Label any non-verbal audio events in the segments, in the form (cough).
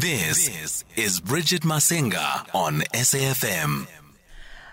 This is Bridget Masinga on SAFM.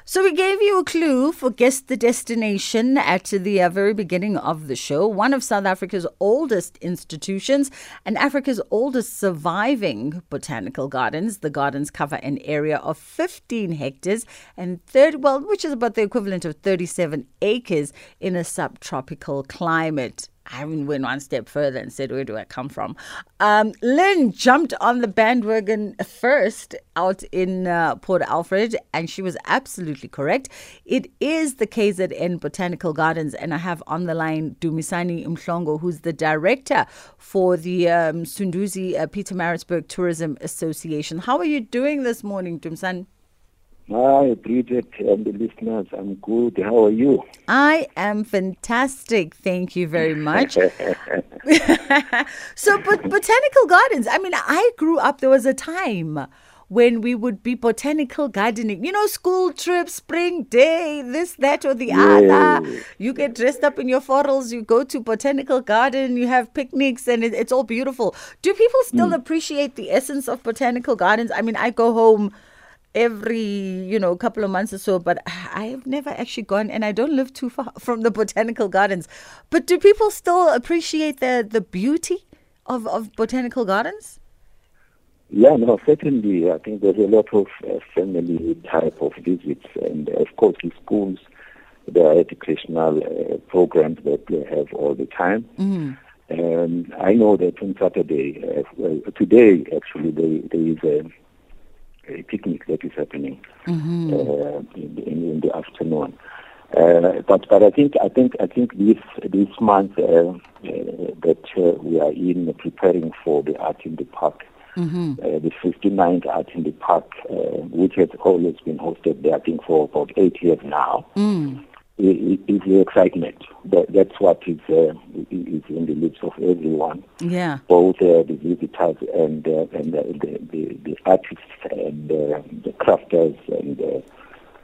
So we gave you a clue for guess the destination at the uh, very beginning of the show. One of South Africa's oldest institutions and Africa's oldest surviving botanical gardens. The gardens cover an area of 15 hectares and third, well, which is about the equivalent of 37 acres in a subtropical climate. I even went one step further and said, Where do I come from? Um, Lynn jumped on the bandwagon first out in uh, Port Alfred, and she was absolutely correct. It is the KZN Botanical Gardens, and I have on the line Dumisani Mhlongo, who's the director for the um, Sunduzi uh, Pietermaritzburg Tourism Association. How are you doing this morning, Dumisani? Hi, Bridget and the listeners. I'm good. How are you? I am fantastic. Thank you very much. (laughs) (laughs) so, but botanical gardens, I mean, I grew up, there was a time when we would be botanical gardening. You know, school trips, spring day, this, that, or the Yeah. other. You get dressed up in your florals, you go to botanical garden, you have picnics, and it, it's all beautiful. Do people still hmm. appreciate the essence of botanical gardens? I mean, I go home every you know couple of months or so but i've never actually gone and i don't live too far (laughs) from the botanical gardens but do people still appreciate the the beauty of of botanical gardens Yeah, no, certainly. I think there's a lot of uh, family type of visits, and of course, the schools, there are educational uh, programs that they have all the time. And I know that on Saturday, uh, today actually, there, there is a, a picnic that is happening uh, in, in, in the afternoon. Uh, but but I think I think I think this this month uh, uh, that uh, we are in preparing for the art in the park, uh, the 59th art in the park, uh, which has always been hosted there, I think for about eight years now. i- Is the excitement. That that's what is uh, is in the lips of everyone yeah both uh, the visitors and uh, and the, the, the, the artists and uh, the crafters and uh,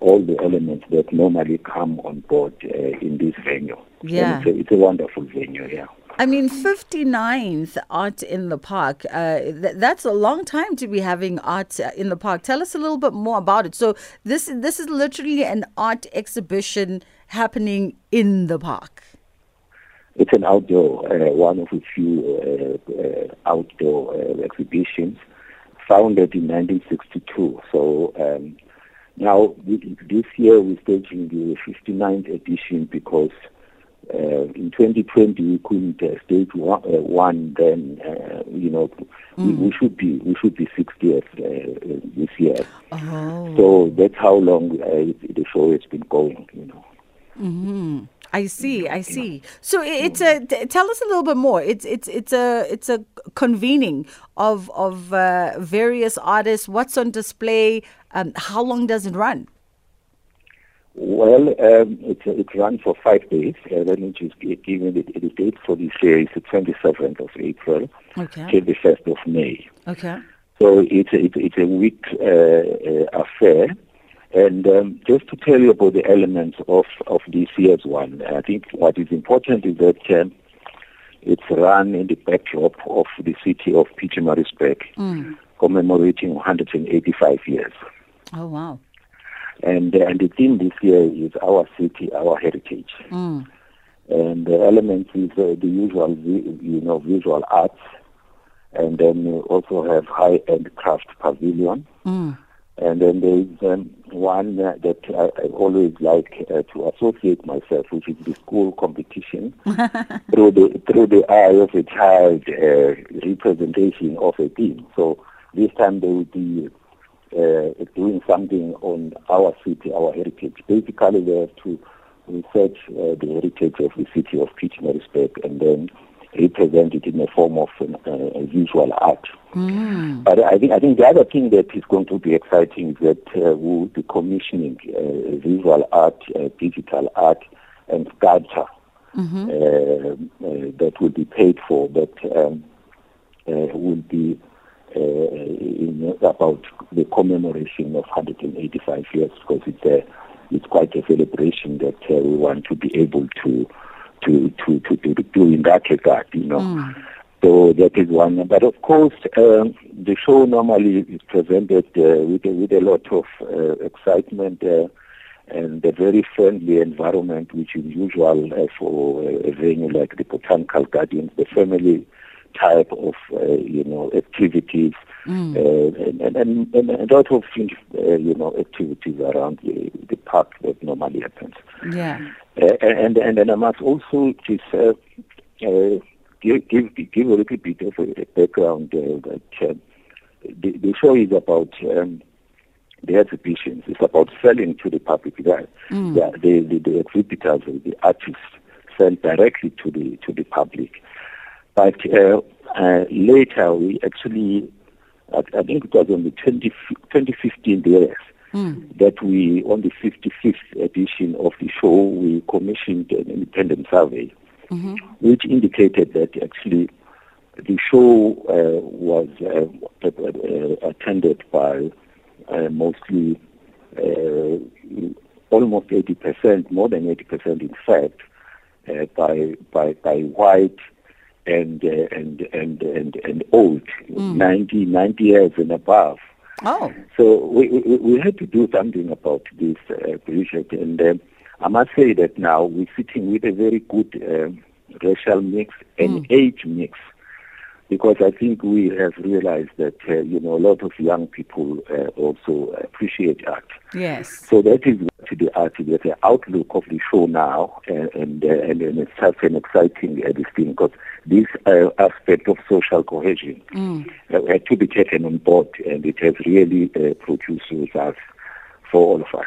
all the elements that normally come on board uh, in this venue. Yeah. it's, a, it's a wonderful venue, yeah. i mean 59th art in the park uh th- that's a long time to be having art in the park tell us a little bit more about it so this this is literally an art exhibition happening in the park It's an outdoor, uh, one of a few uh, uh, outdoor uh, exhibitions founded in 1962. So um, now th- this year we're staging the 59th edition because uh, in 2020 we couldn't uh, stage one, uh, one then uh, you know we, we should be we should be 60th uh, this year. oh So that's how long uh, the show has been going. You know. I see, I see. So it's a t- tell us a little bit more. It's it's it's a it's a convening of of uh, various artists. What's on display? Um, how long does it run? Well, um, it's it's run for five days. Uh, let me just give you the, the date for this year is the 27th of April Okay. till the 1st of May. Okay. So it's a, it's, it's a week uh, uh, affair. And um, just to tell you about the elements of, of this year's one, I think what is important is that um, it's run in the backdrop of the city of Pietermaritzburg, commemorating 185 years. Oh wow. And, and the theme this year is our city, our heritage. Mm. And the elements is uh, the usual, you know, visual arts. And then we also have high-end craft pavilion. Mm. And then there is um, one uh, that I, I always like uh, to associate myself, which is the school competition (laughs) through the through the eye of a child uh, representation of a team. So this time they will be uh, doing something on our city, our heritage. Basically, they have to research uh, the heritage of the city of Pietermaritzburg and then represent it in a form of an, uh, a visual art. But I think I think the other thing that is going to be exciting is that uh, we'll be commissioning uh, visual art, uh, digital art, and sculpture uh, uh, that will be paid for. That um, uh, will be uh, in about the commemoration of 185 years because it's a it's quite a celebration that uh, we want to be able to to to to, to, to do in that regard, you know. So that is one. But of course, um, the show normally is presented uh, with, a, with a lot of uh, excitement uh, and a very friendly environment, which is usual uh, for a venue like the Botanical Gardens, the family type of, uh, you know, activities. Mm. Uh, and, and, and, a lot of you know activities around the, the park that normally happens. Yeah. and, and and I must also just give, give, give a little bit of a background uh, that uh, the, the, show is about um, the exhibitions. It's about selling to the public. The, mm. the, the, the, exhibitors, the artists, sell directly to the to the public. But uh, uh, later, we actually, I, I, think it was on the 20, 2015 years, mm. that we, on the 55th edition of the show, we commissioned an independent survey mm-hmm. which indicated that actually the show uh, was uh, uh attended by uh, mostly uh, almost 80%, more than 80% in fact, by, by, by white and, and, and, and, and old, mm. 90, 90 years and above. Oh. So we, we, we had to do something about this uh, project. And uh, I must say that now we're sitting with a very good um, racial mix and mm. age mix because I think we have realized that uh, you know a lot of young people uh, also appreciate art. Yes. So that is what the art is the outlook of the show now, uh, and, and and it's such an exciting uh, this thing because this uh, aspect of social cohesion mm. had to be taken on board, and it has really produced results for all of us.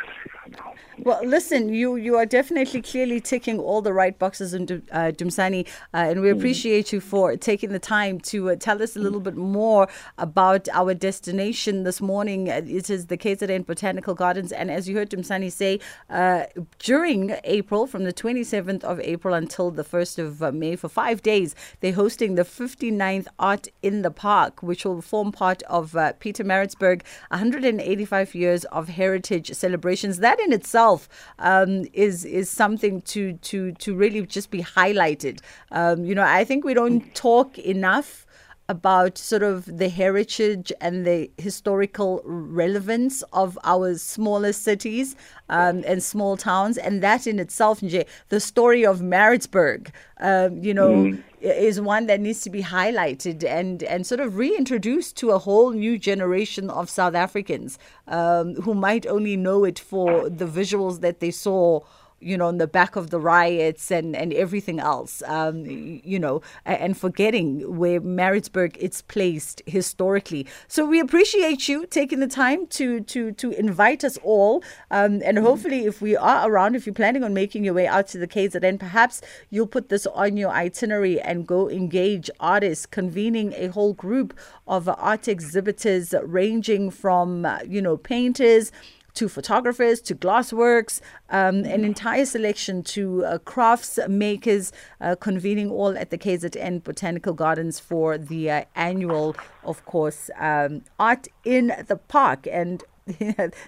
Well, listen, you you are definitely clearly ticking all the right boxes in uh, Dumsani, uh, and we mm. appreciate you for taking the time to uh, tell us a little bit more about our destination this morning. Uh, it is the KZN Botanical Gardens, and as you heard Dumsani say, uh, during April, from the 27th of April until the 1st of uh, May, for five days, they're hosting the 59th Art in the Park, which will form part of Pietermaritzburg 185 years of heritage celebrations. That in itself itself um, is is something to to to really just be highlighted. Um, you know, I think we don't talk enough about sort of the heritage and the historical relevance of our smaller cities um, and small towns. And that in itself, Nje, the story of Maritzburg, um, you know, mm. is one that needs to be highlighted and, and sort of reintroduced to a whole new generation of South Africans um, who might only know it for the visuals that they saw you know, in the back of the riots and, and everything else, um, you know, and forgetting where Maritzburg is placed historically. So we appreciate you taking the time to to to invite us all, um, and mm-hmm. hopefully, if we are around, if you're planning on making your way out to the KZN, perhaps you'll put this on your itinerary and go engage artists, convening a whole group of art exhibitors ranging from, you know, painters to photographers, to glassworks, um, an entire selection to uh, crafts makers uh, convening all at the KZN Botanical Gardens for the uh, annual, of course, um, Art in the Park. And (laughs)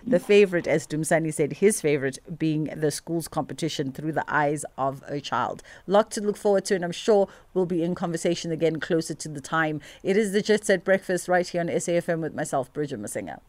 the favorite, as Dumsani said, his favorite being the school's competition through the eyes of a child. Lot to look forward to, and I'm sure we'll be in conversation again closer to the time. It is the Jet Set Breakfast right here on SAFM with myself, Bridget Masinga.